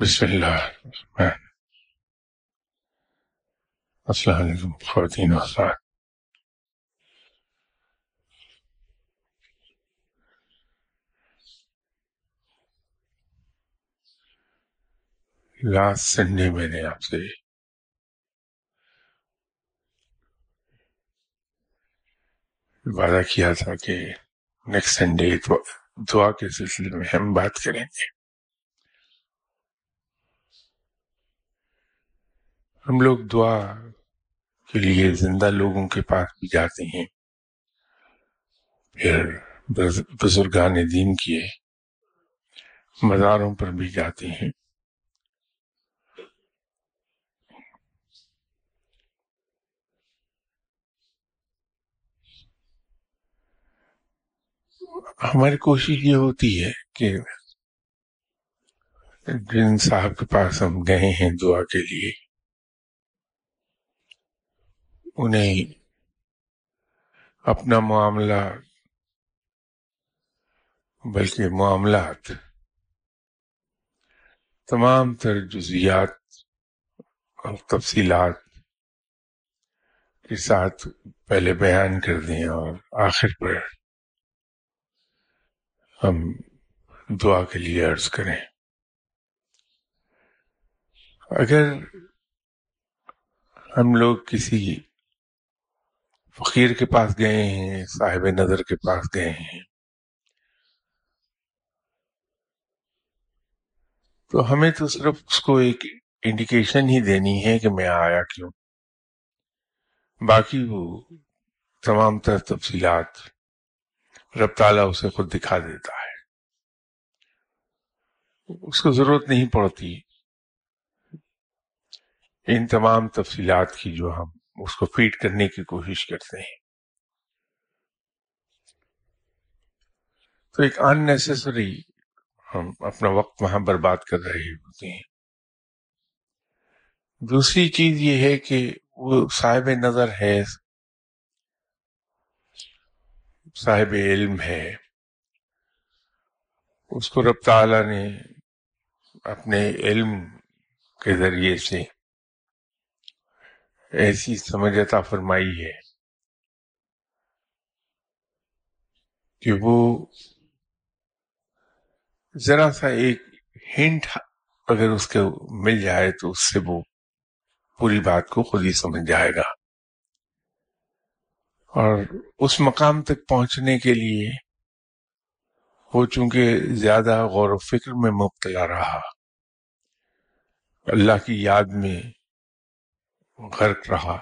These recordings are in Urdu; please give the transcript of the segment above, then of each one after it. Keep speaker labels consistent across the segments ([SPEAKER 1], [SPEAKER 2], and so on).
[SPEAKER 1] بسم اللہ السلام علیکم خواتین و حضرات لاسٹ سنڈے میں نے آپ سے وعدہ کیا تھا کہ نیکسٹ سنڈے دعا کے سلسلے میں ہم بات کریں گے۔ ہم لوگ دعا کے لیے زندہ لوگوں کے پاس بھی جاتے ہیں۔ پھر بزرگان دین کیے مزاروں پر بھی جاتے ہیں۔ ہماری کوشش یہ ہوتی ہے کہ جن صاحب کے پاس ہم گئے ہیں دعا کے لیے، انہیں اپنا معاملہ، بلکہ معاملات، تمام تر جزیات اور تفصیلات کے ساتھ پہلے بیان کر دیں اور آخر پر ہم دعا کے لیے عرض کریں۔ اگر ہم لوگ کسی فقیر کے پاس گئے ہیں، صاحب نظر کے پاس گئے ہیں، تو ہمیں تو صرف اس کو ایک انڈیکیشن ہی دینی ہے کہ میں آیا کیوں۔ باقی وہ تمام تر تفصیلات رب تعالیٰ اسے خود دکھا دیتا ہے۔ اس کو ضرورت نہیں پڑتی۔ ان تمام تفصیلات کی جو ہم اس کو فیڈ کرنے کی کوشش کرتے ہیں۔ تو ایک ان نیسسری ہم اپنا وقت وہاں برباد کر رہے ہوتے ہیں۔ دوسری چیز یہ ہے کہ وہ صاحب نظر ہے۔ صاحب علم ہے۔ اس کو رب تعالی نے اپنے علم کے ذریعے سے ایسی سمجھ عطا فرمائی ہے کہ وہ ذرا سا ایک ہنٹ اگر اس کے مل جائے تو اس سے وہ پوری بات کو خود ہی سمجھ جائے گا۔ اور اس مقام تک پہنچنے کے لیے وہ چونکہ زیادہ غور و فکر میں مبتلا رہا۔ اللہ کی یاد میں غرق رہا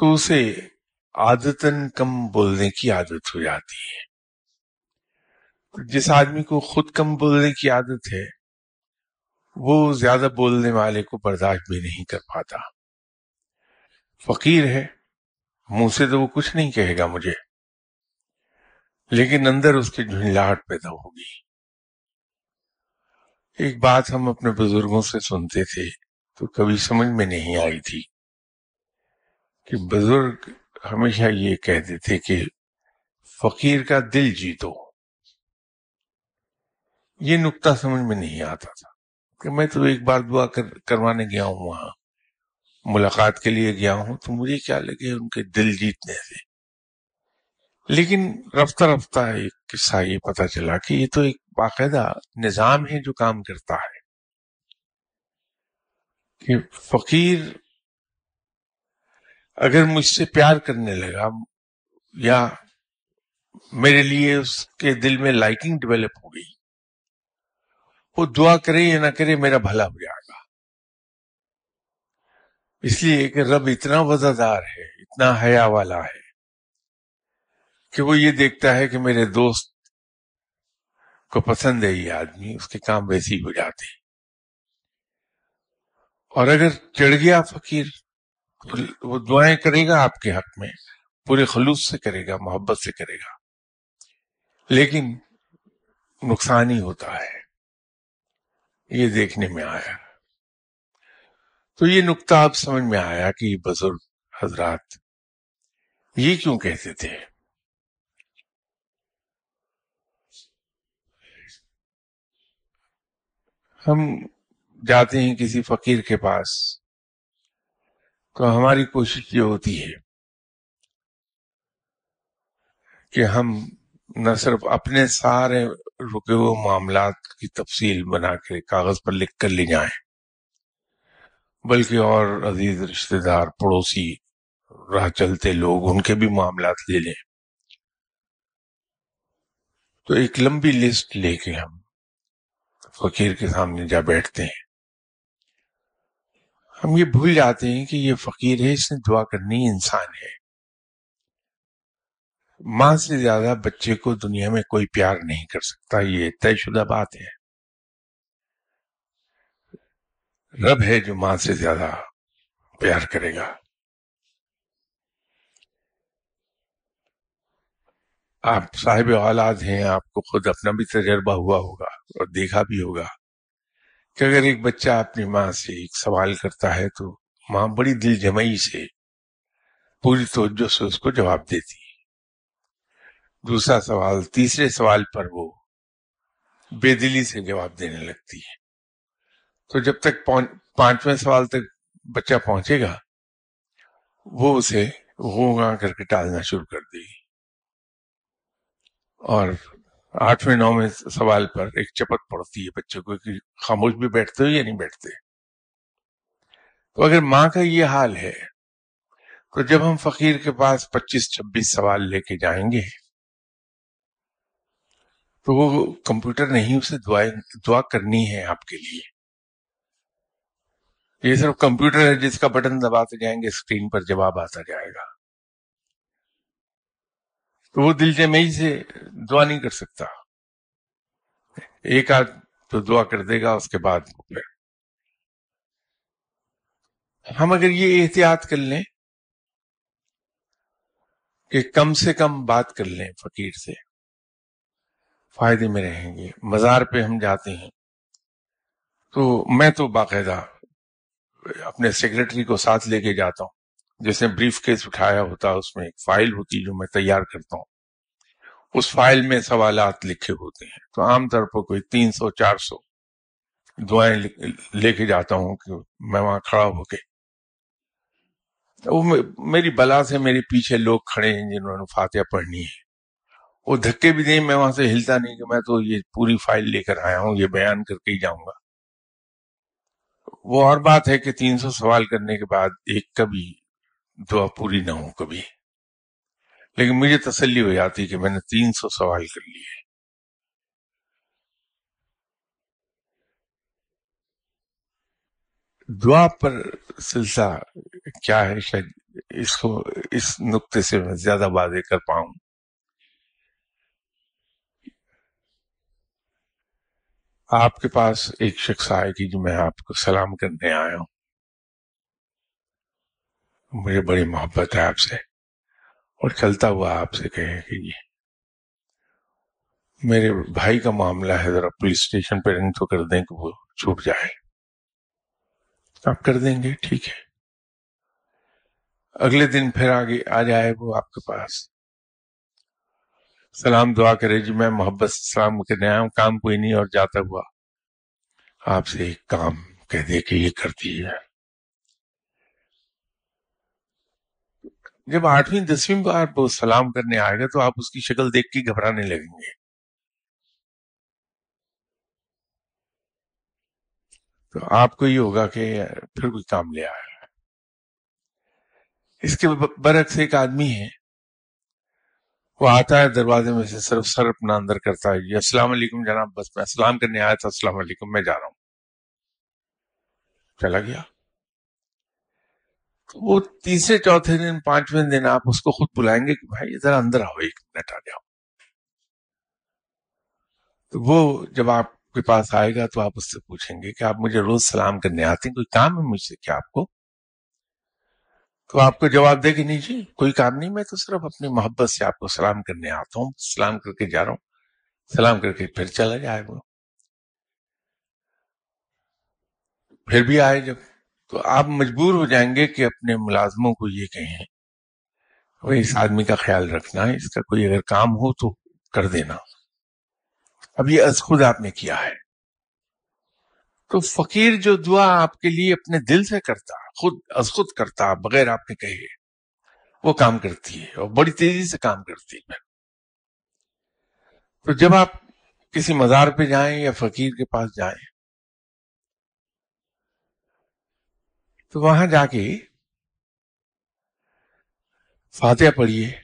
[SPEAKER 1] تو اسے عادتاً کم بولنے کی عادت ہو جاتی ہے۔ جس آدمی کو خود کم بولنے کی عادت ہے، وہ زیادہ بولنے والے کو برداشت بھی نہیں کر پاتا۔ فقیر ہے منہ سے تو وہ کچھ نہیں کہے گا مجھے۔ لیکن اندر اس کی جھنجھلاہٹ پیدا ہوگی۔ ایک بات ہم اپنے بزرگوں سے سنتے تھے تو کبھی سمجھ میں نہیں آئی تھی کہ بزرگ ہمیشہ یہ کہتے تھے کہ فقیر کا دل جیتو۔ یہ نقطہ سمجھ میں نہیں آتا تھا کہ میں تو ایک بار دعا کر کروانے گیا ہوں وہاں۔ ملاقات کے لیے گیا ہوں تو مجھے کیا لگے ان کے دل جیتنے سے۔ لیکن رفتہ رفتہ ایک قصہ یہ پتا چلا کہ یہ تو ایک باقاعدہ نظام ہے جو کام کرتا ہے۔ کہ فقیر اگر مجھ سے پیار کرنے لگا یا میرے لیے اس کے دل میں لائکنگ ڈیولپ ہو گئی، وہ دعا کرے یا نہ کرے میرا بھلا ہو جائے۔ اس لیے کہ رب اتنا وزادار ہے، اتنا حیا والا ہے کہ وہ یہ دیکھتا ہے کہ میرے دوست کو پسند ہے یہ آدمی، اس کے کام ویسے ہی ہو جاتے اور اگر چڑھ گیا فقیر، وہ دعائیں کرے گا آپ کے حق میں، پورے خلوص سے کرے گا، محبت سے کرے گا۔ لیکن نقصان ہی ہوتا ہے۔ یہ دیکھنے میں آیا۔ تو یہ نقطہ آپ سمجھ میں آیا کہ یہ بزرگ حضرات یہ کیوں کہتے تھے؟ ہم جاتے ہیں کسی فقیر کے پاس تو ہماری کوشش یہ ہوتی ہے کہ ہم نہ صرف اپنے سارے رکے ہوئے معاملات کی تفصیل بنا کے کاغذ پر لکھ کر لے جائیں۔ بلکہ اور عزیز رشتہ دار پڑوسی، راہ چلتے لوگ ان کے بھی معاملات لے لیں۔ تو ایک لمبی لسٹ لے کے ہم فقیر کے سامنے جا بیٹھتے ہیں۔ ہم یہ بھول جاتے ہیں کہ یہ فقیر ہے، اس نے دعا کرنی انسان ہے۔ ماں سے زیادہ بچے کو دنیا میں کوئی پیار نہیں کر سکتا، یہ طے شدہ بات ہے۔ رب ہے جو ماں سے زیادہ پیار کرے گا۔ آپ صاحب اولاد ہیں، آپ کو خود اپنا بھی تجربہ ہوا ہوگا اور دیکھا بھی ہوگا کہ اگر ایک بچہ اپنی ماں سے ایک سوال کرتا ہے تو ماں بڑی دل جمعی سے پوری توجہ سے اس کو جواب دیتی دوسرا سوال، تیسرے سوال پر وہ بے دلی سے جواب دینے لگتی ہے۔ تو جب تک پانچویں سوال تک بچہ پہنچے گا، وہ اسے گا کر کے ٹالنا شروع کر دے گی۔ اور آٹھویں، نویں سوال پر ایک چپت پڑتی ہے بچوں کو کہ خاموش بھی بیٹھتے ہو یا نہیں بیٹھتے۔ تو اگر ماں کا یہ حال ہے، تو جب ہم فقیر کے پاس پچیس، چھبیس سوال لے کے جائیں گے، تو وہ کمپیوٹر نہیں، اسے دعا کرنی ہے آپ کے لیے۔ یہ صرف کمپیوٹر ہے جس کا بٹن دباتے جائیں گے، اسکرین پر جواب آتا جائے گا۔ تو وہ دل جمعی سے دعا نہیں کر سکتا۔ ایک آدھ تو دعا کر دے گا، اس کے بعد ہم اگر یہ احتیاط کر لیں کہ کم سے کم بات کر لیں فقیر سے، فائدے میں رہیں گے۔ مزار پہ ہم جاتے ہیں تو میں تو باقاعدہ اپنے سیکرٹری کو ساتھ لے کے جاتا ہوں۔ جس نے بریف کیس اٹھایا ہوتا، اس میں ایک فائل ہوتی جو میں تیار کرتا ہوں۔ اس فائل میں سوالات لکھے ہوتے ہیں۔ تو عام طور پر کوئی تین سو، چار سو دعائیں لے کے جاتا ہوں کہ میں وہاں کھڑا ہو کے۔ وہ میری بلا سے میرے پیچھے لوگ کھڑے ہیں جنہوں نے فاتحہ پڑھنی ہے۔ وہ دھکے بھی دیں میں وہاں سے ہلتا نہیں کہ میں تو یہ پوری فائل لے کر آیا ہوں، یہ بیان کر کے ہی جاؤں گا۔ وہ اور بات ہے کہ تین سو سوال کرنے کے بعد ایک کبھی دعا پوری نہ ہو کبھی۔ لیکن مجھے تسلی ہو جاتی کہ میں نے تین سو سوال کر لیے۔ دعا پر سلسلہ کیا ہے؟ شاید اس کو اس نقطے سے میں زیادہ واضح کر پاؤں۔ آپ کے پاس ایک شخص آئے کہ جو میں آپ کو سلام کرنے آیا ہوں۔ مجھے بڑی محبت ہے آپ سے۔ اور چلتا ہوا آپ سے کہے کہ یہ میرے بھائی کا معاملہ ہے، ذرا پولیس اسٹیشن پہ رنگ تو کر دیں کہ وہ چھوٹ جائے۔ آپ کر دیں گے، ٹھیک ہے۔ اگلے دن پھر آگے آ جائے وہ آپ کے پاس۔ سلام دعا کرے جی میں محبت سے سلام کرنے آیا ہوں، کام کوئی نہیں اور جاتا ہوا آپ سے ایک کام کہہ دے کہ یہ کرتی ہے۔ جب آٹھویں، دسویں بار وہ سلام کرنے آئے گا تو آپ اس کی شکل دیکھ کے گھبرانے لگیں گے۔ تو آپ کو یہ ہوگا کہ پھر کوئی کام لے آیا۔ اس کے برعکس ایک آدمی ہے وہ آتا ہے دروازے میں سے صرف سر اپنا اندر کرتا ہے جی السلام علیکم جناب، بس میں سلام کرنے آیا تھا، السلام علیکم، میں جا رہا ہوں۔ چلا گیا۔ وہ تیسرے، چوتھے دن، پانچویں دن آپ اس کو خود بلائیں گے کہ بھائی ذرا اندر آؤ، ایک منٹ آ جاؤ تو وہ جب آپ کے پاس آئے گا تو آپ اس سے پوچھیں گے کہ آپ مجھے روز سلام کرنے آتے ہیں، کوئی کام ہے مجھ سے کیا آپ کو؟ تو آپ کو جواب دے کہ نہیں جی کوئی کام نہیں، میں تو صرف اپنی محبت سے آپ کو سلام کرنے آتا ہوں، سلام کر کے جا رہا ہوں، سلام کر کے پھر چلا جائے وہ۔ پھر بھی آئے جب، تو آپ مجبور ہو جائیں گے کہ اپنے ملازموں کو یہ کہیں، وہ اس آدمی کا خیال رکھنا ہے اس کا کوئی اگر کام ہو تو کر دینا۔ اب یہ از خود آپ نے کیا ہے۔ تو فقیر جو دعا آپ کے لیے اپنے دل سے کرتا خود از خود کرتا بغیر آپ نے کہے۔ وہ کام کرتی ہے اور بڑی تیزی سے کام کرتی ہے۔ تو جب آپ کسی مزار پہ جائیں یا فقیر کے پاس جائیں، تو وہاں جا کے فاتحہ پڑھیے۔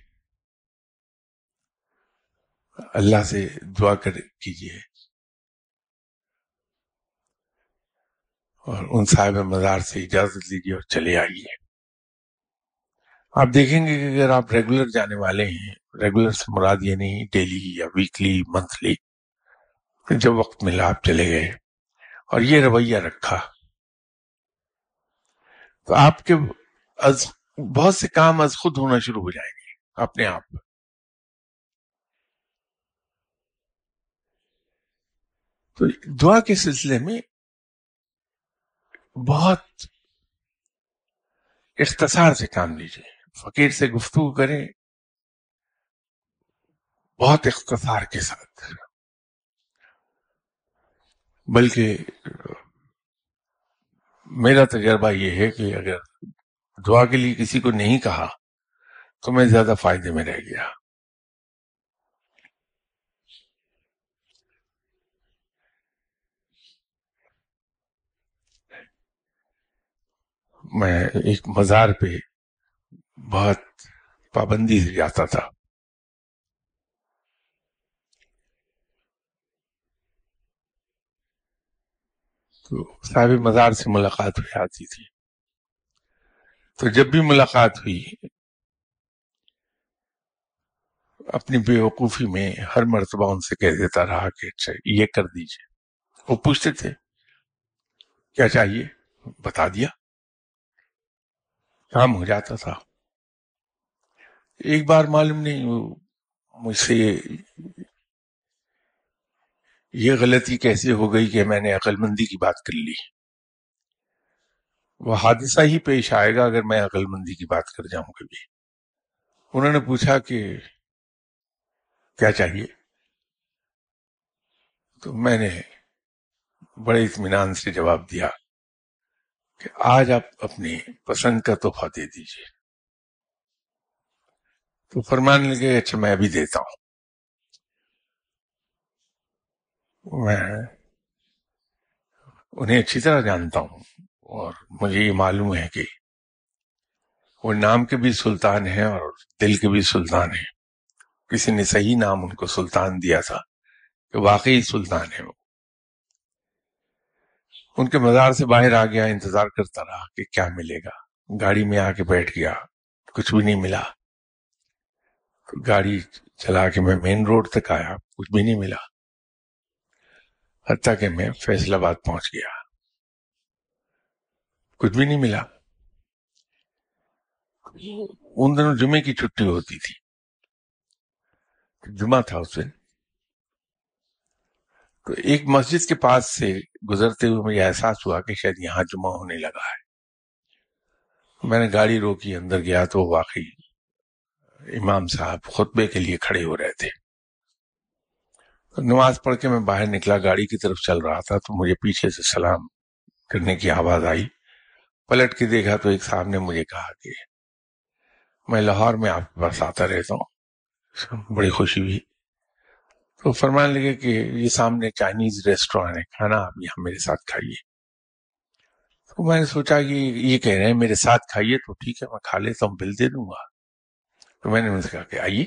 [SPEAKER 1] اللہ سے دعا کر کیجیے۔ اور ان صاحب مزار سے اجازت لیجیے اور چلے آئیے۔ آپ دیکھیں گے کہ اگر آپ ریگولر جانے والے ہیں ریگولر سے مراد یہ نہیں ڈیلی یا ویکلی منتھلی جب وقت ملا آپ چلے گئے۔ اور یہ رویہ رکھا۔ تو آپ کے از بہت سے کام از خود ہونا شروع ہو جائیں گے، اپنے آپ۔ تو دعا کے سلسلے میں بہت اختصار سے کام لیجیے فقیر سے گفتگو کریں۔ بہت اختصار کے ساتھ۔ بلکہ میرا تجربہ یہ ہے کہ اگر دعا کے لیے کسی کو نہیں کہا تو میں زیادہ فائدے میں رہ گیا۔ میں ایک مزار پہ بہت پابندی سے جاتا تھا۔ تو صاحب مزار سے ملاقات ہو جاتی تھی۔ تو جب بھی ملاقات ہوئی، اپنی بے وقوفی میں ہر مرتبہ ان سے کہہ دیتا رہا کہ اچھا یہ کر دیجیے۔ وہ پوچھتے تھے، کیا چاہیے؟ بتا دیا۔ کام ہو جاتا تھا۔ ایک بار معلوم نہیں، وہ مجھ سے یہ غلطی کیسے ہو گئی کہ میں نے عقل مندی کی بات کر لی۔ وہ حادثہ ہی پیش آئے گا اگر میں عقل مندی کی بات کر جاؤں کبھی۔ انہوں نے پوچھا کہ کیا چاہیے؟ تو میں نے بڑے اطمینان سے جواب دیا۔ کہ آج آپ اپنی پسند کا تحفہ دے دیجیے تو فرمان لگے اچھا میں ابھی دیتا ہوں۔ میں انہیں اچھی طرح جانتا ہوں اور مجھے یہ معلوم ہے کہ وہ نام کے بھی سلطان ہیں اور دل کے بھی سلطان ہیں۔ کسی نے صحیح نام ان کو سلطان دیا تھا کہ واقعی سلطان ہے وہ۔ ان کے مزار سے باہر آ گیا، انتظار کرتا رہا کہ کیا ملے گا۔ گاڑی میں آ کے بیٹھ گیا، کچھ بھی نہیں ملا۔ گاڑی چلا کے میں مین روڈ تک آیا، کچھ بھی نہیں ملا۔ حتیٰ کہ میں فیصلہ آباد پہنچ گیا۔ کچھ بھی نہیں ملا۔ ان دنوں جمعے کی چھٹی ہوتی تھی۔ جمعہ تھا اس دن۔ ایک مسجد کے پاس سے گزرتے ہوئے مجھے احساس ہوا کہ شاید یہاں جمعہ ہونے لگا ہے۔ میں نے گاڑی روکی، اندر گیا تو واقعی امام صاحب خطبے کے لیے کھڑے ہو رہے تھے۔ نماز پڑھ کے میں باہر نکلا، گاڑی کی طرف چل رہا تھا تو مجھے پیچھے سے سلام کرنے کی آواز آئی۔ پلٹ کے دیکھا تو ایک صاحب نے مجھے کہا کہ میں لاہور میں آپ کے پاس آتا رہتا ہوں۔ بڑی خوشی ہوئی۔ تو فرمان لگے کہ یہ سامنے چائنیز ریسٹورینٹ ہے، کھانا آپ یہاں میرے ساتھ کھائیے۔ تو میں نے سوچا کہ یہ کہہ رہے ہیں، میرے ساتھ کھائیے تو ٹھیک ہے، میں کھا لیتا ہوں، بل دے دوں گا۔ تو میں نے ان سے کہا کہ آئیے۔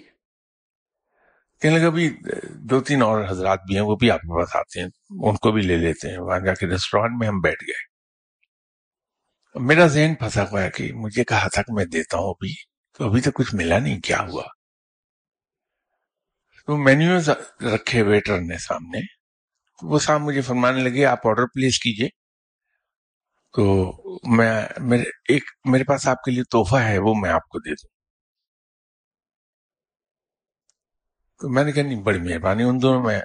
[SPEAKER 1] کہنے لگا بھی دو تین اور حضرات بھی ہیں، وہ بھی آپ کے پاس آتے ہیں، ان کو بھی لے لیتے ہیں۔ وہاں جا کے ریسٹورینٹ میں ہم بیٹھ گئے۔ میرا ذہن پھنسا ہوا ہے کہ مجھے کہا تھا کہ میں دیتا ہوں ابھی، تو ابھی تک کچھ ملا نہیں، کیا ہوا؟ تو مینیو رکھے ویٹر نے سامنے۔ وہ صاحب مجھے فرمانے لگے، آپ آرڈر پلیس کیجیے۔ تو میں میرے ایک میرے پاس آپ کے لیے تحفہ ہے، وہ میں آپ کو دے دوں۔ تو میں نے کہا، نہیں، بڑی مہربانی، ان دونوں میں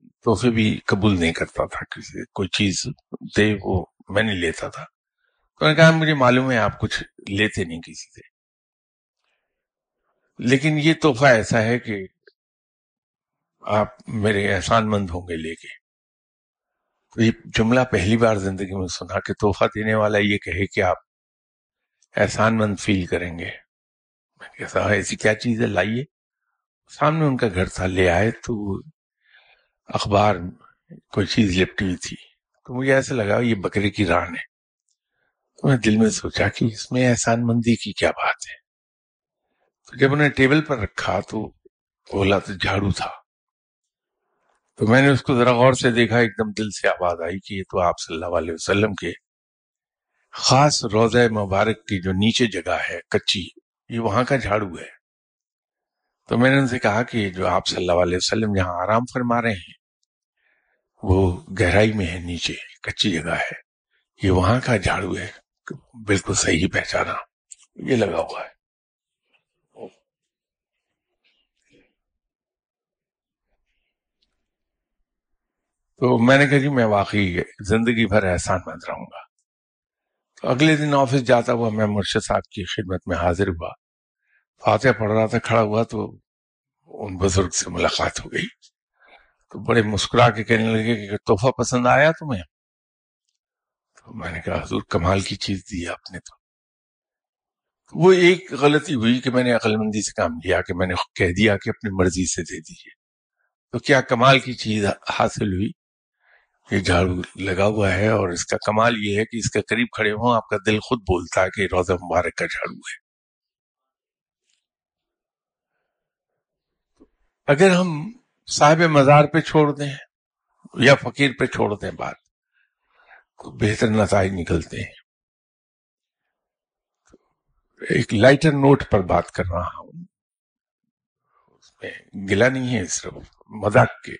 [SPEAKER 1] تحفے بھی قبول نہیں کرتا تھا، کسی کوئی چیز دے، وہ میں نہیں لیتا تھا۔ تو نے کہا، مجھے معلوم ہے، آپ کچھ لیتے نہیں کسی سے۔ لیکن یہ تحفہ ایسا ہے کہ آپ میرے احسان مند ہوں گے لے کے۔ تو یہ جملہ پہلی بار زندگی میں سنا کہ تحفہ دینے والا یہ کہے کہ آپ احسان مند فیل کریں گے۔ میں نے کہا ایسی کیا چیز ہے؟ لائیے۔ سامنے ان کا گھر تھا، لے آئے تو اخبار کوئی چیز لپٹی ہوئی تھی۔ تو مجھے ایسا لگا یہ بکرے کی ران ہے۔ تو میں دل میں سوچا کہ اس میں احسان مندی کی کیا بات ہے۔ تو جب انہیں ٹیبل پر رکھا تو بولا تو جھاڑو تھا۔ تو میں نے اس کو ذرا غور سے دیکھا، ایک دم دل سے آواز آئی کہ یہ تو آپ صلی اللہ علیہ وسلم کے خاص روزہ مبارک کی جو نیچے جگہ ہے، کچی، یہ وہاں کا جھاڑو ہے۔ تو میں نے ان سے کہا کہ جو آپ صلی اللہ علیہ وسلم جہاں آرام فرما رہے ہیں، وہ گہرائی میں ہے، نیچے کچی جگہ ہے۔ یہ وہاں کا جھاڑو ہے، بالکل صحیح پہچانا۔ یہ لگا ہوا ہے۔ تو میں نے کہا جی میں واقعی زندگی بھر احسان مند رہوں گا۔ تو اگلے دن آفس جاتا ہوا میں مرشد صاحب کی خدمت میں حاضر ہوا۔ فاتحہ پڑھ رہا تھا، کھڑا ہوا تو ان بزرگ سے ملاقات ہو گئی۔ تو بڑے مسکرا کے کہنے لگے کہ تحفہ پسند آیا تمہیں تو میں نے کہا، حضور کمال کی چیز دی آپ نے تو۔ وہ ایک غلطی ہوئی کہ میں نے عقل مندی سے کام لیا، کہ میں نے کہہ دیا کہ اپنی مرضی سے دے دیجیے تو کیا کمال کی چیز حاصل ہوئی؟ یہ جھاڑو لگا ہوا ہے اور اس کا کمال یہ ہے کہ اس کے قریب کھڑے ہوں، آپ کا دل خود بولتا ہے کہ روزہ مبارک کا جھاڑو ہے۔ اگر ہم صاحب مزار پہ چھوڑ دیں یا فقیر پہ چھوڑ دیں بات، تو بہتر نتائج نکلتے ہیں۔ ایک لائٹر نوٹ پر بات کر رہا ہوں۔ اس میں گلا نہیں ہے، صرف مذاق کے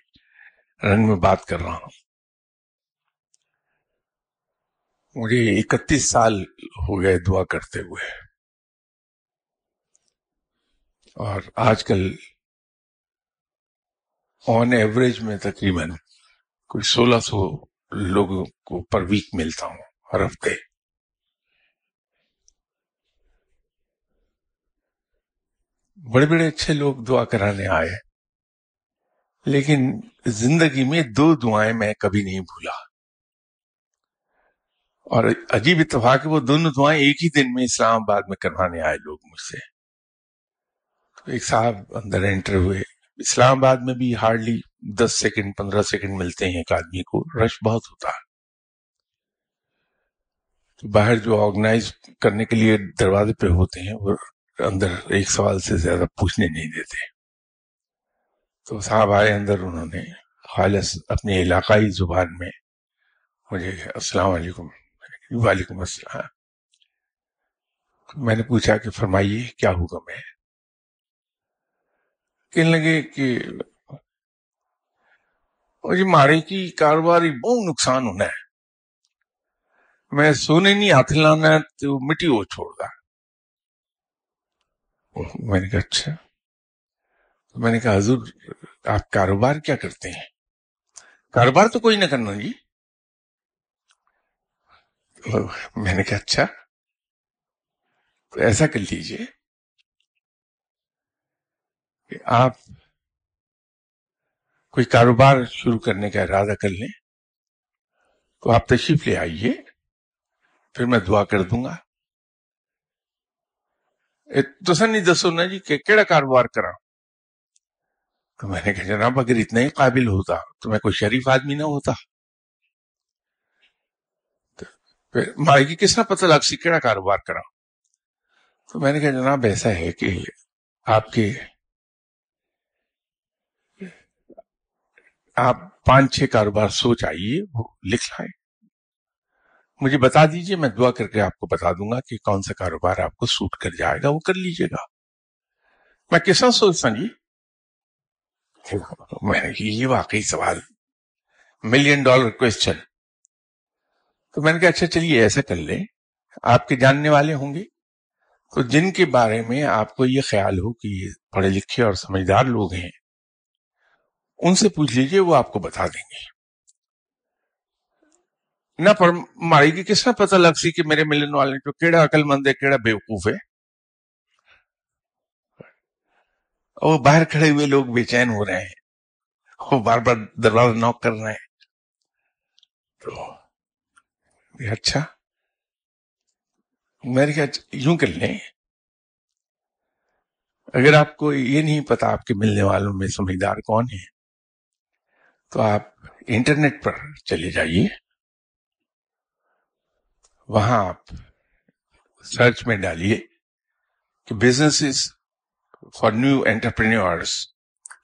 [SPEAKER 1] رنگ میں بات کر رہا ہوں۔ مجھے اکتیس سال ہو گئے دعا کرتے ہوئے۔ اور آج کل آن ایوریج میں تقریباً کوئی سولہ سو لوگوں کو پر ویک ملتا ہوں ہر ہفتے۔ بڑے بڑے اچھے لوگ دعا کرانے آئے، لیکن زندگی میں دو دعائیں میں کبھی نہیں بھولا۔ اور عجیب اتفاق وہ دونوں دعائیں ایک ہی دن میں اسلام آباد میں کروانے آئے لوگ مجھ سے۔ تو ایک صاحب اندر انٹر ہوئے۔ اسلام آباد میں بھی ہارڈلی دس سیکنڈ پندرہ سیکنڈ ملتے ہیں ایک آدمی کو۔ رش بہت ہوتا۔ ہے تو باہر جو آرگنائز کرنے کے لیے دروازے پہ ہوتے ہیں، وہ اندر ایک سوال سے زیادہ پوچھنے نہیں دیتے۔ تو صاحب آئے اندر، انہوں نے خالص اپنی علاقائی زبان میں مجھے السلام علیکم۔ وعلیکم السلام میں نے پوچھا کہ فرمائیے کیا حکم ہے کہنے لگے کہ جی مارے کی کاروباری بہت نقصان ہونا ہے۔ میں سونے نہیں، ہاتھ لانا تو مٹی وہ چھوڑ گا میں نے کہا اچھا۔ میں نے کہا، حضور، آپ کاروبار کیا کرتے ہیں؟ کاروبار تو کوئی نہ کرنا جی۔ میں نے کہا اچھا تو ایسا کر لیجیے کہ آپ کوئی کاروبار شروع کرنے کا ارادہ کر لیں، تو آپ تشریف لے آئیے، پھر میں دعا کر دوں گا. تو نہیں دسو نا جی کہ کیڑا کاروبار کرا تو میں نے کہا، جناب، اگر اتنا ہی قابل ہوتا تو میں کوئی شریف آدمی نہ ہوتا۔ مائی کی کس نے پتہ لگ سی کیڑا کاروبار کرا۔ تو میں نے کہا، جناب، ایسا ہے کہ آپ کے آپ پانچ چھ کاروبار سوچ آئیے، وہ لکھ لائے مجھے بتا دیجیے، میں دعا کر کے آپ کو بتا دوں گا کہ کون سا کاروبار آپ کو سوٹ کر جائے گا، وہ کر لیجیے گا۔ میں کس طرح سوچتا جی میں یہ واقعی سوال ملین ڈالر کوشچن تو میں نے کہا اچھا چلیے ایسا کر لیں۔ آپ کے جاننے والے ہوں گے۔ تو جن کے بارے میں آپ کو یہ خیال ہو کہ یہ پڑھے لکھے اور سمجھدار لوگ ہیں، ان سے پوچھ لیجیے، وہ آپ کو بتا دیں گے۔ نہ پر ماری کی کس نے پتہ لگ سی کہ میرے ملنے والے جو کیڑا عقل مند ہے، کیڑا بیوقوف ہے؟ وہ باہر کھڑے ہوئے لوگ بے چین ہو رہے ہیں۔ وہ بار بار دروازہ نوک کر رہے ہیں۔ تو اچھا میں نے کہا، یوں کر لیں۔ اگر آپ کو یہ نہیں پتا آپ کے ملنے والوں میں سمجھدار کون ہے تو آپ انٹرنیٹ پر چلے جائیے۔ وہاں آپ سرچ میں ڈالیے کہ بزنس فار نیو انٹرپرینورس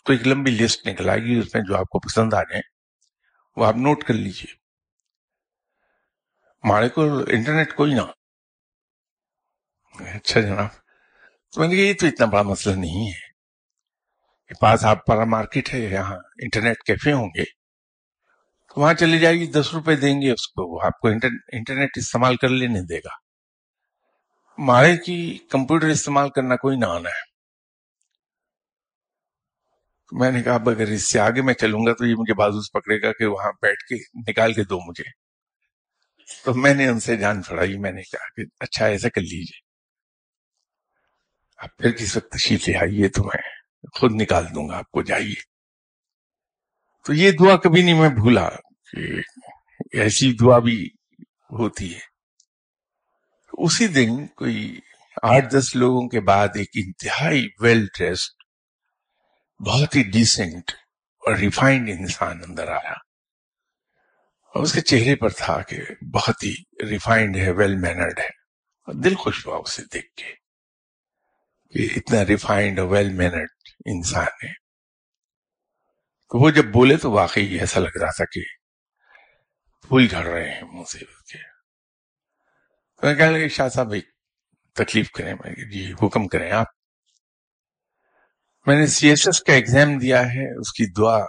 [SPEAKER 1] تو ایک لمبی لسٹ نکل آئے گی، اس میں جو آپ کو پسند آ جائیں، وہ آپ نوٹ کر لیجیے ہمارے کو انٹرنیٹ کوئی نہ اچھا جناب تو میں نے کہا یہ تو اتنا بڑا مسئلہ نہیں ہے پاس آپ پر مارکیٹ ہے، یہاں انٹرنیٹ کیفے ہوں گے، تو وہاں چلے جائے گی، دس روپے دیں گے، اس کو آپ کو انٹرنیٹ استعمال کر لینے دے گا۔ مارے کی کمپیوٹر استعمال کرنا کوئی نہ آنا ہے۔ میں نے کہا اب اگر اس سے آگے میں چلوں گا تو یہ مجھے بازو پکڑے گا کہ وہاں بیٹھ کے نکال کے دو مجھے۔ تو میں نے ان سے جان چھڑائی، میں نے کہا کہ اچھا ایسا کر لیجیے اب پھر کس وقت تشریف لے آئیے تو میں خود نکال دوں گا، آپ کو جائیے۔ تو یہ دعا کبھی نہیں میں بھولا کہ ایسی دعا بھی ہوتی ہے۔ اسی دن کوئی آٹھ دس لوگوں کے بعد ایک انتہائی ویل ڈریسڈ بہت ہی ڈیسنٹ اور ریفائنڈ انسان اندر آیا۔ اور اس کے چہرے پر تھا کہ بہت ہی ریفائنڈ ہے ویل مینرڈ ہے۔ اور دل خوش ہوا اسے دیکھ کے کہ اتنا ریفائنڈ اور ویل مینرڈ انسان ہے۔ تو وہ جب بولے تو واقعی ایسا لگ رہا تھا کہ پھول جھڑ رہے ہیں منہ سے کے۔ میں کہنے لگے شاہ صاحب، ایک تکلیف کریں، میں جی حکم کریں آپ۔ میں نے سی ایس ایس کا ایگزام دیا ہے، اس کی دعا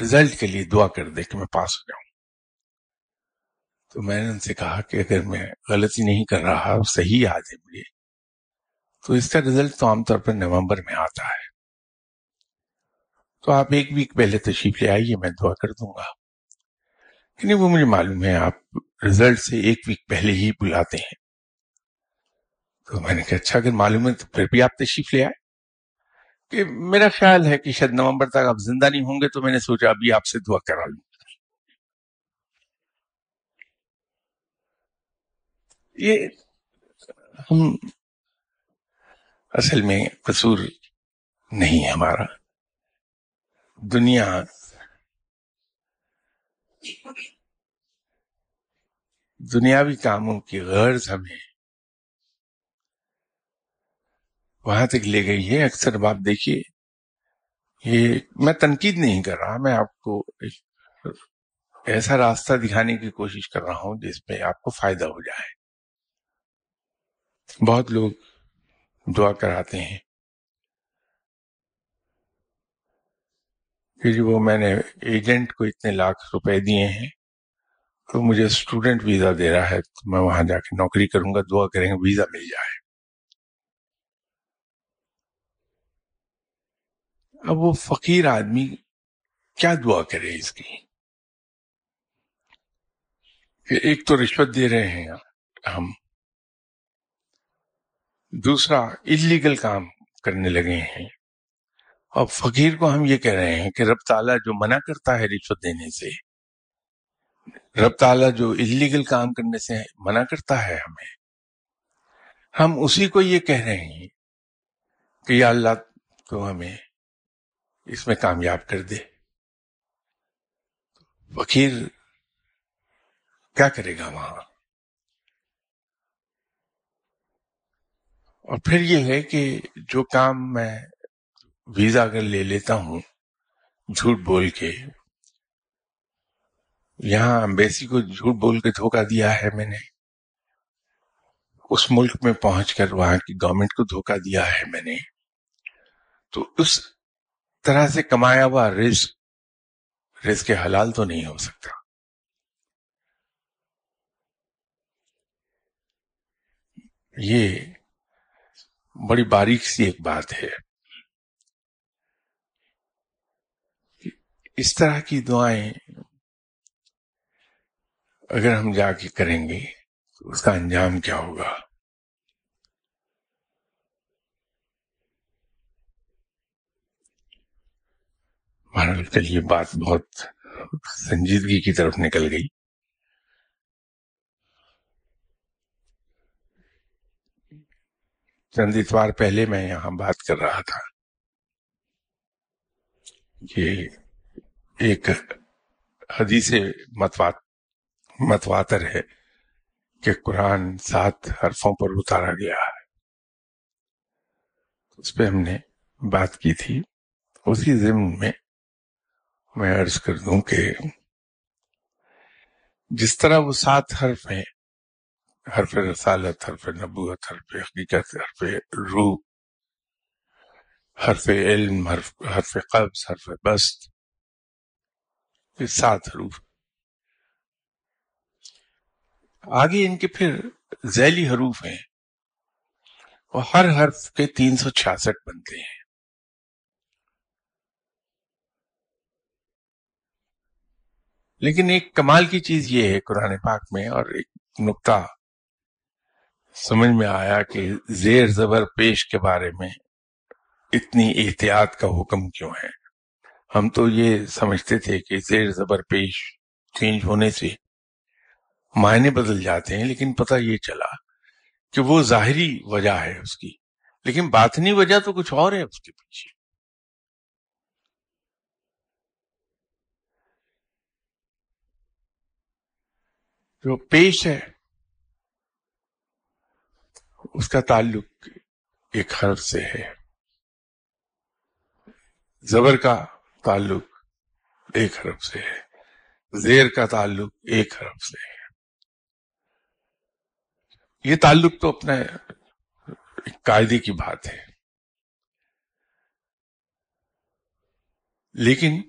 [SPEAKER 1] ریزلٹ کے لیے دعا کر دے کہ میں پاس ہو جاؤں۔ تو میں نے ان سے کہا کہ اگر میں غلطی نہیں کر رہا، صحیح یاد ہے مجھے۔ تو اس کا ریزلٹ تو عام طور پر نومبر میں آتا ہے۔ تو آپ ایک ویک پہلے تشریف لے آئیے، میں دعا کر دوں گا۔ کہ نہیں وہ مجھے معلوم ہے، آپ ریزلٹ سے ایک ویک پہلے ہی بلاتے ہیں۔ تو میں نے کہا اچھا اگر معلوم ہے تو پھر بھی آپ تشریف لے آئے کہ میرا خیال ہے کہ شاید نومبر تک آپ زندہ نہیں ہوں گے، تو میں نے سوچا ابھی آپ سے دعا کرا لوں۔ یہ ہم اصل میں قصور نہیں ہمارا۔ دنیا دنیاوی کاموں کی غرض ہمیں وہاں تک لے گئی ہے۔ اکثر بات دیکھیے، یہ میں تنقید نہیں کر رہا، میں آپ کو ایسا راستہ دکھانے کی کوشش کر رہا ہوں جس پہ آپ کو فائدہ ہو جائے۔ بہت لوگ دعا کراتے ہیں۔ کہ جی وہ میں نے ایجنٹ کو اتنے لاکھ روپے دیے ہیں، تو مجھے اسٹوڈنٹ ویزا دے رہا ہے، تو میں وہاں جا کے نوکری کروں گا، دعا کریں گے، ویزا مل جائے۔ اب وہ فقیر آدمی کیا دعا کرے اس کی؟ کہ ایک تو رشوت دے رہے ہیں ہم۔ دوسرا انلیگل کام کرنے لگے ہیں۔ اور فقیر کو ہم یہ کہہ رہے ہیں کہ رب تعالیٰ جو منع کرتا ہے رشوت دینے سے، رب تعالیٰ جو انلیگل کام کرنے سے منع کرتا ہے ہمیں۔ ہم اسی کو یہ کہہ رہے ہیں کہ یا اللہ تو ہمیں اس میں کامیاب کر دے۔ فقیر کیا کرے گا وہاں؟ اور پھر یہ ہے کہ جو کام میں ویزا اگر لے لیتا ہوں، جھوٹ بول کے، یہاں امبیسی کو جھوٹ بول کے دھوکہ دیا ہے میں نے۔ اس ملک میں پہنچ کر وہاں کی گورنمنٹ کو دھوکہ دیا ہے میں نے۔ تو اس طرح سے کمایا ہوا رزق رزق حلال تو نہیں ہو سکتا۔ یہ بڑی باریک سی ایک بات ہے۔ اس طرح کی دعائیں اگر ہم جا کے کریں گے تو اس کا انجام کیا ہوگا؟ کل یہ بات بہت سنجیدگی کی طرف نکل گئی۔ چند اتوار پہلے میں یہاں بات کر رہا تھا۔ کہ ایک حدیث متوات، متواتر ہے کہ قرآن سات حرفوں پر اتارا گیا ہے۔ اس پہ ہم نے بات کی تھی۔ اسی ضمن میں میں عرض کر دوں کہ جس طرح وہ سات حرف ہیں، حرف رسالت، حرف نبوت، حرف حقیقت، حرف روح، حرف علم، حرف حرف قبض، حرف بست، یہ سات حروف آگے ان کے پھر ذیلی حروف ہیں۔ اور ہر حرف کے تین سو چھیاسٹھ بنتے ہیں۔ لیکن ایک کمال کی چیز یہ ہے قرآن پاک میں اور ایک نقطہ سمجھ میں آیا کہ زیر زبر پیش کے بارے میں اتنی احتیاط کا حکم کیوں ہے؟ ہم تو یہ سمجھتے تھے کہ زیر زبر پیش چینج ہونے سے معنی بدل جاتے ہیں، لیکن پتہ یہ چلا کہ وہ ظاہری وجہ ہے اس کی۔ لیکن باطنی وجہ تو کچھ اور ہے اس کے پیچھے۔ جو پیش ہے، اس کا تعلق ایک حرف سے ہے۔ زبر کا تعلق ایک حرف سے ہے۔ زیر کا تعلق ایک حرف سے ہے۔ یہ تعلق تو اپنا قاعدے کی بات ہے۔ لیکن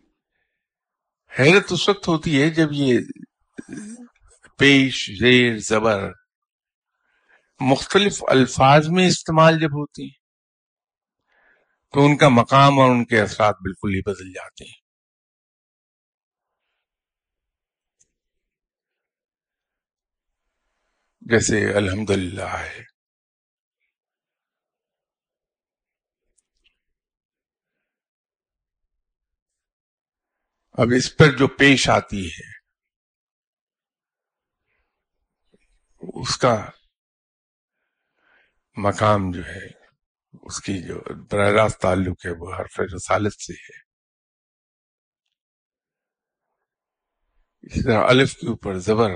[SPEAKER 1] حیرت اس وقت ہوتی ہے جب یہ پیش زیر زبر۔ مختلف الفاظ میں استعمال جب ہوتی ہیں، تو ان کا مقام اور ان کے اثرات بالکل ہی بدل جاتے ہیں۔ جیسے الحمد ہے۔ اب اس پر جو پیش آتی ہے اس کا مقام جو ہے، اس کی جو براہ راست تعلق ہے، وہ حرف رسالت سے ہے۔ اسی طرح الف کے اوپر زبر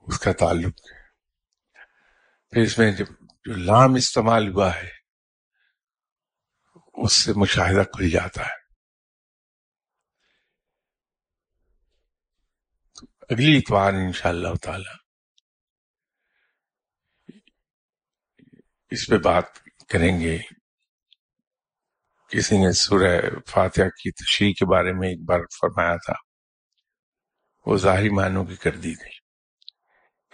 [SPEAKER 1] اس کا تعلق ہے۔ پھر اس میں جب جو لام استعمال ہوا ہے، اس سے مشاہدہ کھل جاتا ہے۔ اگلی اتوار ان شاء اللہ تعالی۔ اس پہ بات کریں گے۔ کسی نے سورہ فاتحہ کی تشریح کے بارے میں ایک بار فرمایا تھا۔ وہ ظاہری معنوں کی کر دی گئی۔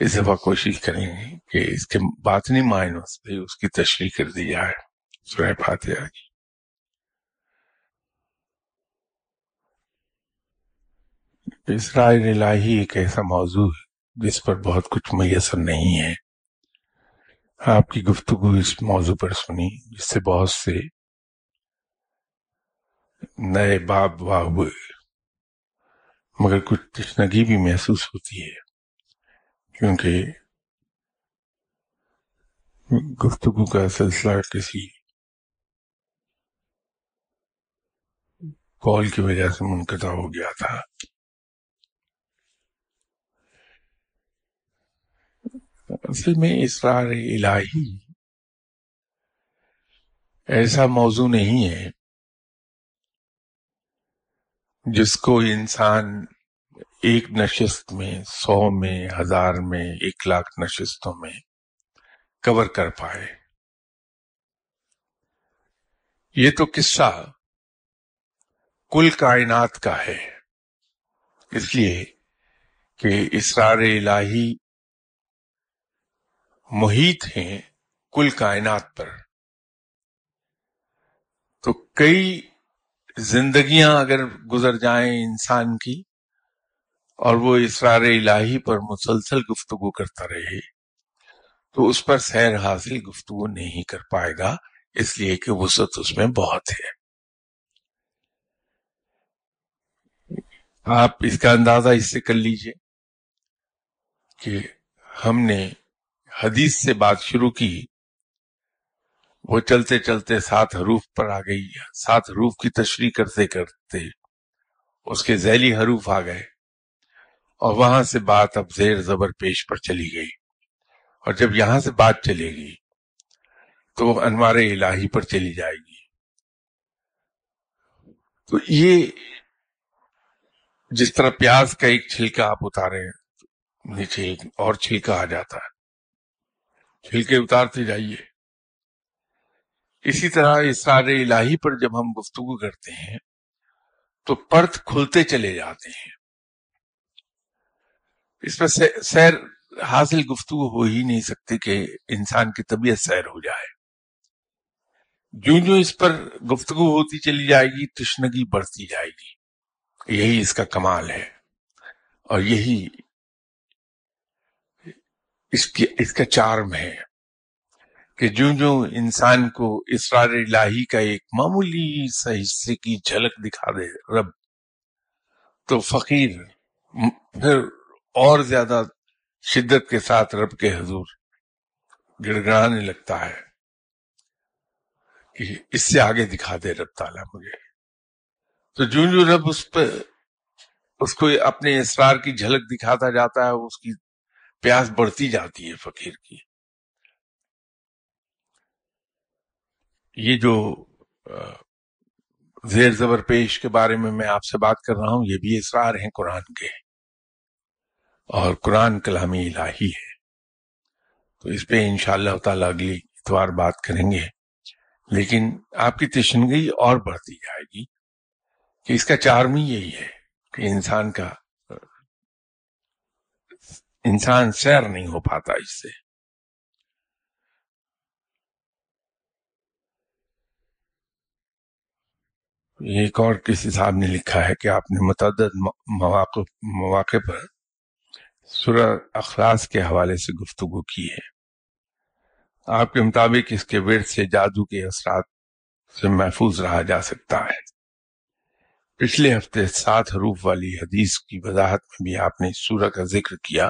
[SPEAKER 1] اس دفعہ کوشش کریں گے کہ اس کے باطنی معنوں سے اس کی تشریح کر دی جائے۔ سورہ فاتحہ کی۔ اسرائیل الہی ایک ایسا موضوع جس پر بہت کچھ میسر نہیں ہے۔ آپ کی گفتگو اس موضوع پر سنی، جس سے بہت سے نئے باب واہ ہوئے، مگر کچھ تشنگی بھی محسوس ہوتی ہے، کیونکہ گفتگو کا سلسلہ کسی کال کی وجہ سے منقطع ہو گیا تھا۔ اصل میں اسرار الہی۔ ایسا موضوع نہیں ہے جس کو انسان ایک نشست میں، سو میں، ہزار میں، ایک لاکھ نشستوں میں کور کر پائے۔ یہ تو قصہ کل کائنات کا ہے۔ اس لیے کہ اسرار الہی محیط ہیں کل کائنات پر۔ تو کئی زندگیاں اگر گزر جائیں انسان کی، اور وہ اسرار الہی پر مسلسل گفتگو کرتا رہے، تو اس پر سیر حاصل گفتگو نہیں کر پائے گا، اس لیے کہ وسط اس میں بہت ہے۔ آپ اس کا اندازہ اس سے کر لیجیے کہ ہم نے حدیث سے بات شروع کی، وہ چلتے چلتے سات حروف پر آ گئی، سات حروف کی تشریح کرتے کرتے اس کے ذیلی حروف آ گئے اور وہاں سے بات اب زیر زبر پیش پر چلی گئی اور جب یہاں سے بات چلے گی تو وہ انوار الہی پر چلی جائے گی۔ تو یہ جس طرح پیاز کا ایک چھلکا آپ اتارے نیچے ایک اور چھلکا آ جاتا ہے۔ چھلکے اتارتے جائیے۔ اسی طرح اسرار الہی پر جب ہم گفتگو کرتے ہیں، تو پرت کھلتے چلے جاتے ہیں۔ اس پر سیر حاصل گفتگو ہو ہی نہیں سکتی کہ انسان کی طبیعت سیر ہو جائے۔ جو جو اس پر گفتگو ہوتی چلی جائے گی، تشنگی بڑھتی جائے گی۔ یہی اس کا کمال ہے۔ اور یہی اس کی، اس کا چارم ہے کہ جو جو انسان کو اسرار الہی کا ایک معمولی سا حصے کی جھلک دکھا دے رب، تو فقیر پھر اور زیادہ شدت کے ساتھ رب کے حضور گڑ گڑانے لگتا ہے کہ اس سے آگے دکھا دے رب تعالیٰ مجھے۔ تو جو جو رب اس پہ، اس کو اپنے اسرار کی جھلک دکھاتا جاتا ہے، اس کی پیاس بڑھتی جاتی ہے فقیر کی۔ یہ جو زیر زبر پیش کے بارے میں میں آپ سے بات کر رہا ہوں، یہ بھی اسرار ہیں قرآن کے۔ اور قرآن کلامی الہی ہے۔ تو اس پہ انشاءاللہ اللہ تعالی اگلی اتوار بات کریں گے۔ لیکن آپ کی تشنگی اور بڑھتی جائے گی کہ اس کا چارمی یہی ہے کہ انسان کا انسان سیر نہیں ہو پاتا اس سے۔ ایک اور کسی صاحب نے لکھا ہے کہ آپ نے متعدد مواقع مواقع پر سورہ اخلاص کے حوالے سے گفتگو کی ہے۔ آپ کے مطابق اس کے ورد سے جادو کے اثرات سے محفوظ رہا جا سکتا ہے۔ پچھلے ہفتے سات حروف والی حدیث کی وضاحت میں بھی آپ نے سورہ کا ذکر کیا۔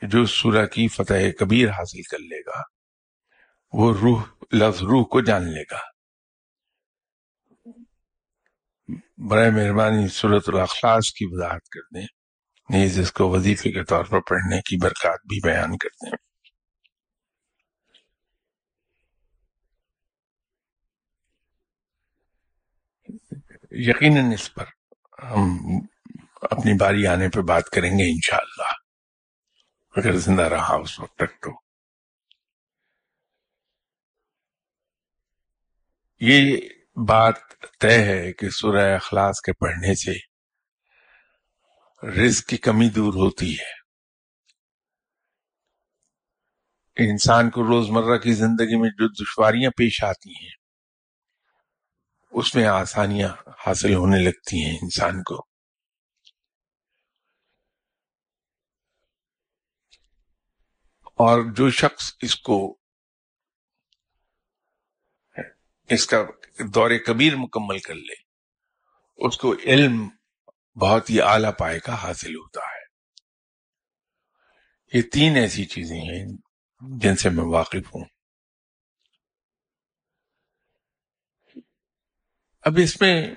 [SPEAKER 1] کہ جو سورہ کی فتح کبیر حاصل کر لے گا، وہ روح، لفظ روح کو جان لے گا۔ برائے مہربانی صورت الاخلاص کی وضاحت کر دیں، نیز اس کو وظیفے کے طور پر پڑھنے کی برکات بھی بیان کرتے ہیں یقیناً اس پر ہم اپنی باری آنے پہ بات کریں گے انشاءاللہ۔ اگر زندہ رہا اس وقت تک تو۔ یہ بات طے ہے کہ سورہ اخلاص کے پڑھنے سے رزق کی کمی دور ہوتی ہے۔ انسان کو روزمرہ کی زندگی میں جو دشواریاں پیش آتی ہیں، اس میں آسانیاں حاصل ہونے لگتی ہیں انسان کو۔ اور جو شخص اس کو اس کا دور کبیر مکمل کر لے، اس کو علم بہت ہی اعلی پائے کا حاصل ہوتا ہے۔ یہ تین ایسی چیزیں ہیں جن سے میں واقف ہوں۔ اب اس میں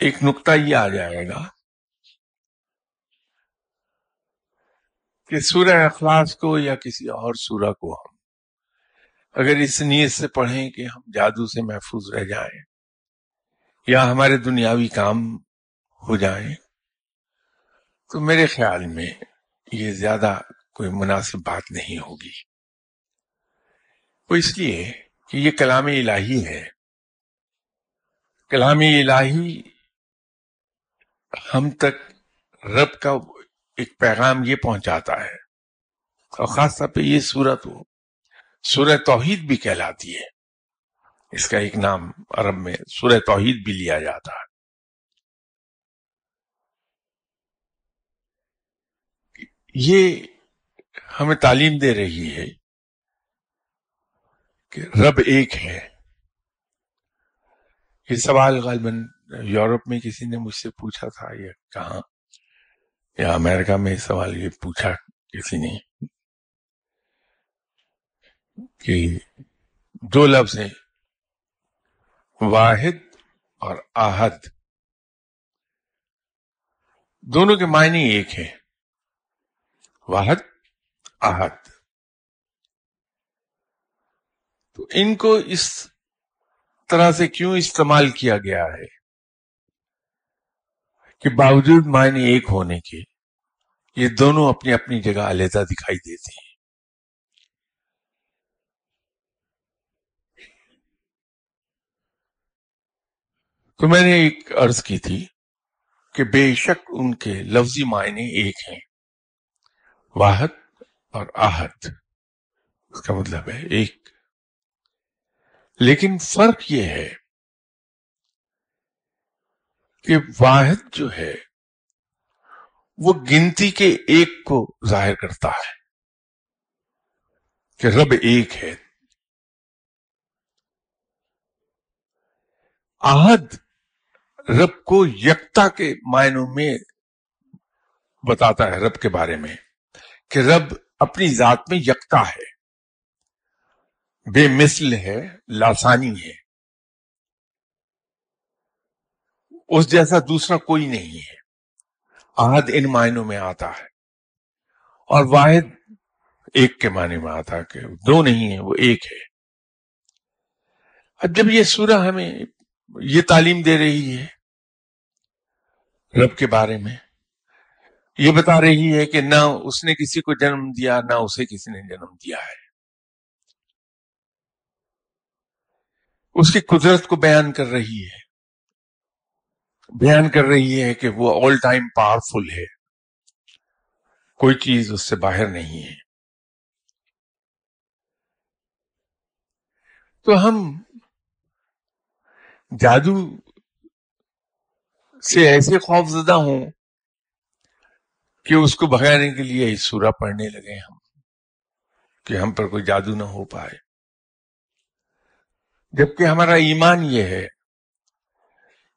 [SPEAKER 1] ایک نقطہ یہ آ جائے گا کہ سورہ اخلاص کو یا کسی اور سورہ کو ہم اگر اس نیت سے پڑھیں کہ ہم جادو سے محفوظ رہ جائیں یا ہمارے دنیاوی کام ہو جائیں، تو میرے خیال میں یہ زیادہ کوئی مناسب بات نہیں ہوگی۔ وہ اس لیے کہ یہ کلام الہی ہے۔ کلام الہی ہم تک رب کا ایک پیغام یہ پہنچاتا ہے۔ اور خاص طور پہ یہ سورت ہو سورہ توحید بھی کہلاتی ہے۔ اس کا ایک نام عرب میں سورہ توحید بھی لیا جاتا ہے۔ یہ ہمیں تعلیم دے رہی ہے کہ رب ایک ہے۔ یہ سوال غالباً یورپ میں کسی نے مجھ سے پوچھا تھا یہ کہاں؟ یا امریکہ میں سوال یہ پوچھا کسی نے کہ دو لفظ ہیں، واحد اور آہد۔ دونوں کے معنی ایک ہے واحد، آہد۔ تو ان کو اس طرح سے کیوں استعمال کیا گیا ہے؟ کہ باوجود معنی ایک ہونے کے یہ دونوں اپنی اپنی جگہ علیحدہ دکھائی دیتے ہیں۔ تو میں نے ایک عرض کی تھی کہ بے شک ان کے لفظی معنی ایک ہیں۔ واحد اور آہد۔ اس کا مطلب ہے ایک۔ لیکن فرق یہ ہے کہ واحد جو ہے وہ گنتی کے ایک کو ظاہر کرتا ہے کہ رب ایک ہے۔ آہد رب کو یکتا کے معنوں میں بتاتا ہے رب کے بارے میں کہ رب اپنی ذات میں یکتا ہے۔ بے مثل ہے، لاسانی ہے۔ اس جیسا دوسرا کوئی نہیں ہے۔ آہد ان معنوں میں آتا ہے۔ اور واحد ایک کے معنی میں آتا کہ دو نہیں ہے وہ ایک ہے۔ اب جب یہ سورہ ہمیں یہ تعلیم دے رہی ہے رب کے بارے میں، یہ بتا رہی ہے کہ نہ اس نے کسی کو جنم دیا، نہ اسے کسی نے جنم دیا ہے۔ اس کی قدرت کو بیان کر رہی ہے۔ بیان کر رہی ہے کہ وہ آل ٹائم پاورفل ہے۔ کوئی چیز اس سے باہر نہیں ہے۔ تو ہم جادو سے ایسے خوف زدہ ہوں کہ اس کو بھگانے کے لیے سورہ پڑھنے لگے ہم، کہ ہم پر کوئی جادو نہ ہو پائے۔ جبکہ ہمارا ایمان یہ ہے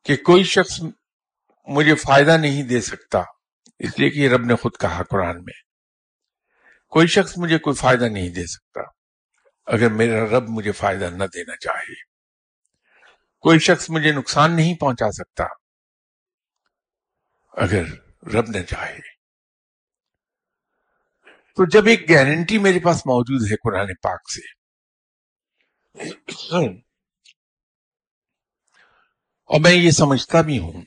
[SPEAKER 1] کہ کوئی شخص مجھے فائدہ نہیں دے سکتا، اس لیے کہ رب نے خود کہا قرآن میں۔ کوئی شخص مجھے کوئی فائدہ نہیں دے سکتا، اگر میرا رب مجھے فائدہ نہ دینا چاہے۔ کوئی شخص مجھے نقصان نہیں پہنچا سکتا، اگر رب نہ چاہے۔ تو جب ایک گارنٹی میرے پاس موجود ہے قرآن پاک سے اور میں یہ سمجھتا بھی ہوں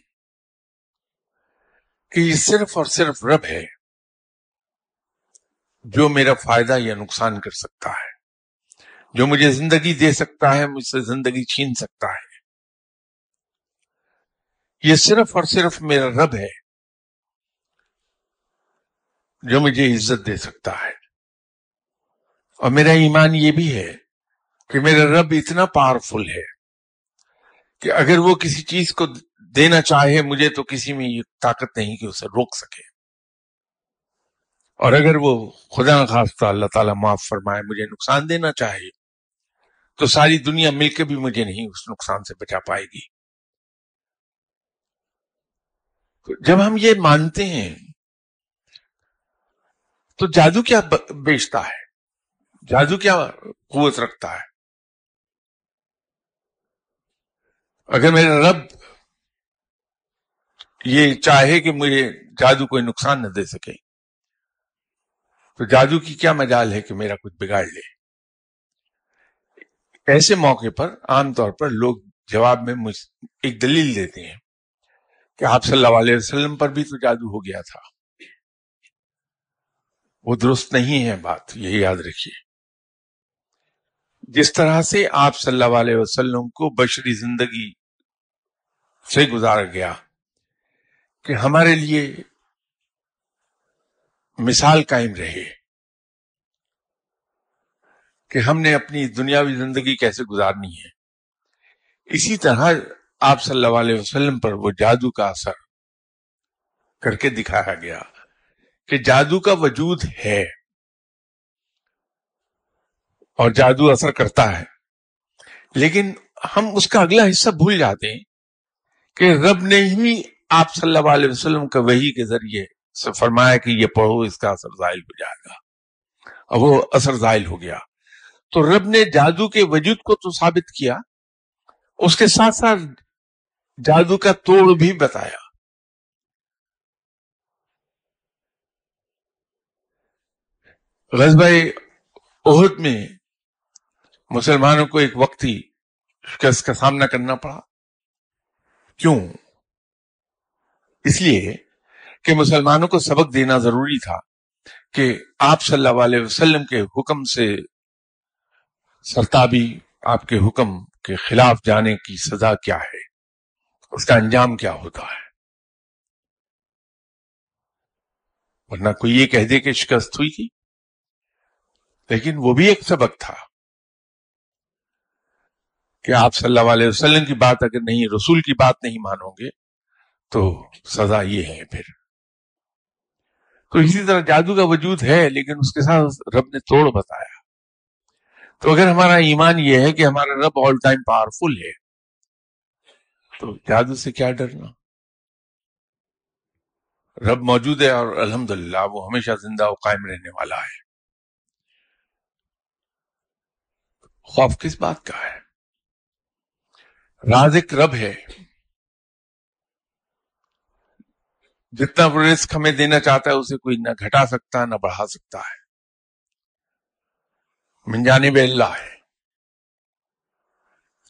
[SPEAKER 1] کہ یہ صرف اور صرف رب ہے جو میرا فائدہ یا نقصان کر سکتا ہے، جو مجھے زندگی دے سکتا ہے، مجھ سے زندگی چھین سکتا ہے۔ یہ صرف اور صرف میرا رب ہے جو مجھے عزت دے سکتا ہے۔ اور میرا ایمان یہ بھی ہے کہ میرا رب اتنا پاورفل ہے۔ کہ اگر وہ کسی چیز کو دینا چاہے مجھے تو کسی میں یہ طاقت نہیں کہ اسے روک سکے۔ اور اگر وہ خدا نخواستہ اللہ تعالیٰ معاف فرمائے، مجھے نقصان دینا چاہے، تو ساری دنیا مل کے بھی مجھے نہیں اس نقصان سے بچا پائے گی۔ جب ہم یہ مانتے ہیں، تو جادو کیا بیچتا ہے؟ جادو کیا قوت رکھتا ہے؟ اگر میرا رب یہ چاہے کہ مجھے جادو کوئی نقصان نہ دے سکے، تو جادو کی کیا مجال ہے کہ میرا کچھ بگاڑ لے؟ ایسے موقع پر عام طور پر لوگ جواب میں مجھ ایک دلیل دیتے ہیں کہ آپ صلی اللہ علیہ وسلم پر بھی تو جادو ہو گیا تھا۔ وہ درست نہیں ہے بات، یہی یاد رکھیے۔ جس طرح سے آپ صلی اللہ علیہ وسلم کو بشری زندگی سے گزارا گیا کہ ہمارے لیے مثال قائم رہے کہ ہم نے اپنی دنیاوی زندگی کیسے گزارنی ہے۔ اسی طرح آپ صلی اللہ علیہ وسلم پر وہ جادو کا اثر کر کے دکھایا گیا کہ جادو کا وجود ہے۔ اور جادو اثر کرتا ہے۔ لیکن ہم اس کا اگلا حصہ بھول جاتے ہیں کہ رب نے ہی آپ صلی اللہ علیہ وسلم کا وہی کے ذریعے سے فرمایا کہ یہ پڑھو، اس کا اثر ظاہر ہو جائے گا۔ اور وہ اثر ظاہر ہو گیا۔ تو رب نے جادو کے وجود کو تو ثابت کیا، اس کے ساتھ ساتھ جادو کا توڑ بھی بتایا۔ غزبہ عہد میں مسلمانوں کو ایک وقتی شکست کا سامنا کرنا پڑا۔ کیوں؟ اس لیے کہ مسلمانوں کو سبق دینا ضروری تھا کہ آپ صلی اللہ علیہ وسلم کے حکم سے سرتابی آپ کے حکم کے خلاف جانے کی سزا کیا ہے؟ اس کا انجام کیا ہوتا ہے؟ ورنہ کوئی یہ کہہ دے کہ شکست ہوئی تھی۔ لیکن وہ بھی ایک سبق تھا۔ کہ آپ صلی اللہ علیہ وسلم کی بات اگر نہیں، رسول کی بات نہیں مانو گے، تو سزا یہ ہے پھر۔ تو اسی طرح جادو کا وجود ہے، لیکن اس کے ساتھ رب نے توڑ بتایا۔ تو اگر ہمارا ایمان یہ ہے کہ ہمارا رب آل ٹائم پاورفل ہے، تو جادو سے کیا ڈرنا؟ رب موجود ہے اور الحمدللہ وہ ہمیشہ زندہ و قائم رہنے والا ہے۔ خوف کس بات کا ہے؟ رازق رب ہے۔ جتنا رسک ہمیں دینا چاہتا ہے، اسے کوئی نہ گھٹا سکتا، نہ بڑھا سکتا ہے۔ من جانب اللہ ہے۔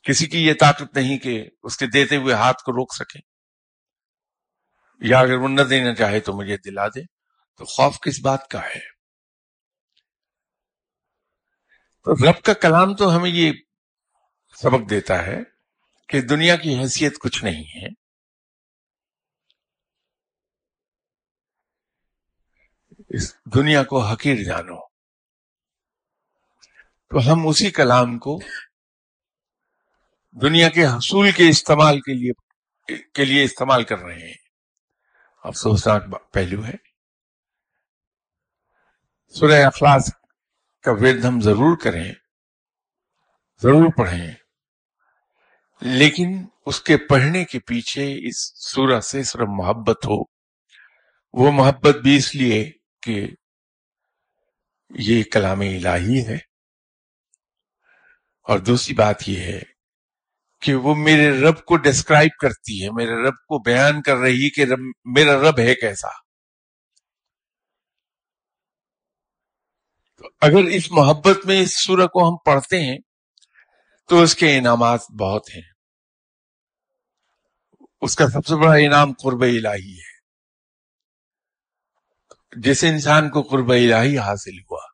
[SPEAKER 1] کسی کی یہ طاقت نہیں کہ اس کے دیتے ہوئے ہاتھ کو روک سکے۔ یا اگر وہ نہ دینا چاہے تو مجھے دلا دے۔ تو خوف کس بات کا ہے؟ تو رب کا کلام تو ہمیں یہ سبق دیتا ہے کہ دنیا کی حیثیت کچھ نہیں ہے۔ اس دنیا کو حقیر جانو۔ تو ہم اسی کلام کو دنیا کے حصول کے استعمال کے لیے کے لیے استعمال کر رہے ہیں۔ افسوسناک پہلو ہے۔ سورہ اخلاص کا ورد ہم ضرور کریں۔ ضرور پڑھیں۔ لیکن اس کے پڑھنے کے پیچھے اس سورہ سے صرف محبت ہو۔ وہ محبت بھی اس لیے کہ یہ کلام الہی ہے۔ اور دوسری بات یہ ہے کہ وہ میرے رب کو ڈسکرائب کرتی ہے، میرے رب کو بیان کر رہی کہ رب، میرا رب ہے کیسا۔ تو اگر اس محبت میں اس سورہ کو ہم پڑھتے ہیں تو اس کے انعامات بہت ہیں۔ اس کا سب سے بڑا انعام قرب الہی ہے۔ جس انسان کو قرب الہی حاصل ہوا،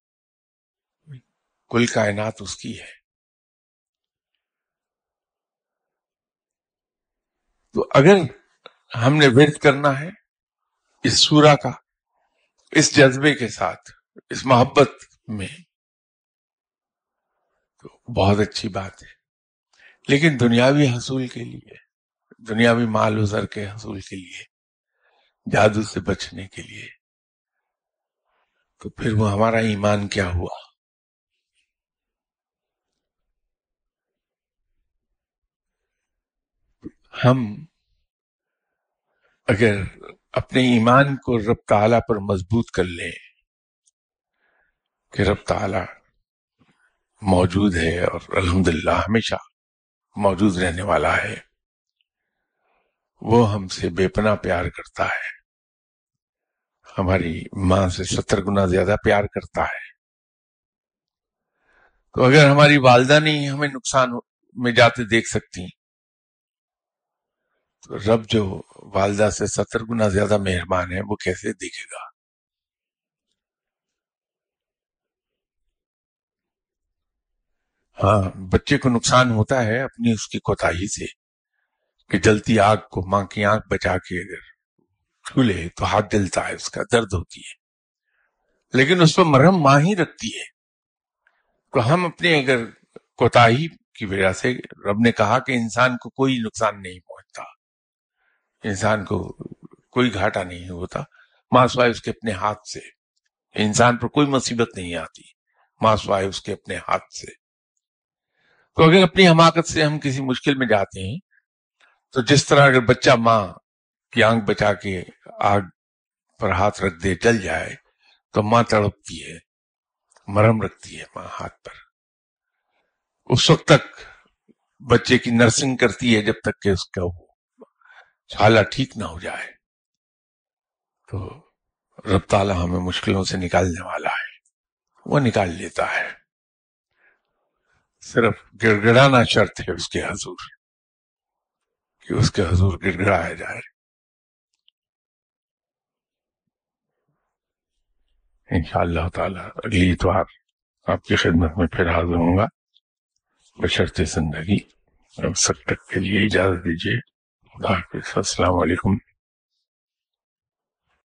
[SPEAKER 1] کل کائنات اس کی ہے۔ تو اگر ہم نے ورد کرنا ہے اس سورہ کا، اس جذبے کے ساتھ، اس محبت میں، تو بہت اچھی بات ہے۔ لیکن دنیاوی حصول کے لیے دنیاوی مال و زر کے حصول کے لیے، جادو سے بچنے کے لیے۔ تو پھر وہ ہمارا ایمان کیا ہوا؟ ہم اگر اپنے ایمان کو رب تعالی پر مضبوط کر لیں کہ رب تعالی موجود ہے اور الحمدللہ ہمیشہ موجود رہنے والا ہے وہ ہم سے بے پناہ پیار کرتا ہے۔ ہماری ماں سے ستر گنا زیادہ پیار کرتا ہے۔ تو اگر ہماری والدہ نہیں ہمیں نقصان میں جاتے دیکھ سکتی تو رب جو والدہ سے ستر گنا زیادہ مہربان ہے، وہ کیسے دیکھے گا؟ ہاں بچے کو نقصان ہوتا ہے اپنی اس کی کوتا سے۔ کہ جلتی آگ کو ماں کی آنکھ بچا کے اگر چھولے تو ہاتھ جلتا ہے، اس کا درد ہوتی ہے۔ لیکن اس پر مرہم ماں ہی رکھتی ہے۔ تو ہم اپنے اگر کوتا کی وجہ سے رب نے کہا کہ انسان کو کوئی نقصان نہیں پہنچتا۔ انسان کو کوئی گھاٹا نہیں ہوتا۔ ماں سوائے اس کے اپنے ہاتھ سے۔ انسان پر کوئی مصیبت نہیں آتی۔ ماں سوائے اس کے اپنے ہاتھ سے۔ تو اگر اپنی حماقت سے ہم کسی مشکل میں جاتے ہیں تو جس طرح اگر بچہ ماں کی آنکھ بچا کے آگ پر ہاتھ رکھ دے جل جائے، تو ماں تڑپتی ہے، مرم رکھتی ہے ماں ہاتھ پر۔ اس وقت تک بچے کی نرسنگ کرتی ہے جب تک کہ اس کا حالہ ٹھیک نہ ہو جائے۔ تو رب تعالیٰ ہمیں مشکلوں سے نکالنے والا ہے، وہ نکال لیتا ہے۔ صرف گڑ گڑانا شرط ہے اس کے حضور۔ کہ اس کے حضور گڑ گڑایا جائے ان شاء اللہ تعالی اگلی اتوار آپ کی خدمت میں پھر حاضر ہوں گا۔ بشرط زندگی۔ اب سب تک کے لیے اجازت دیجیے۔ خدا حافظ۔ السلام علیکم۔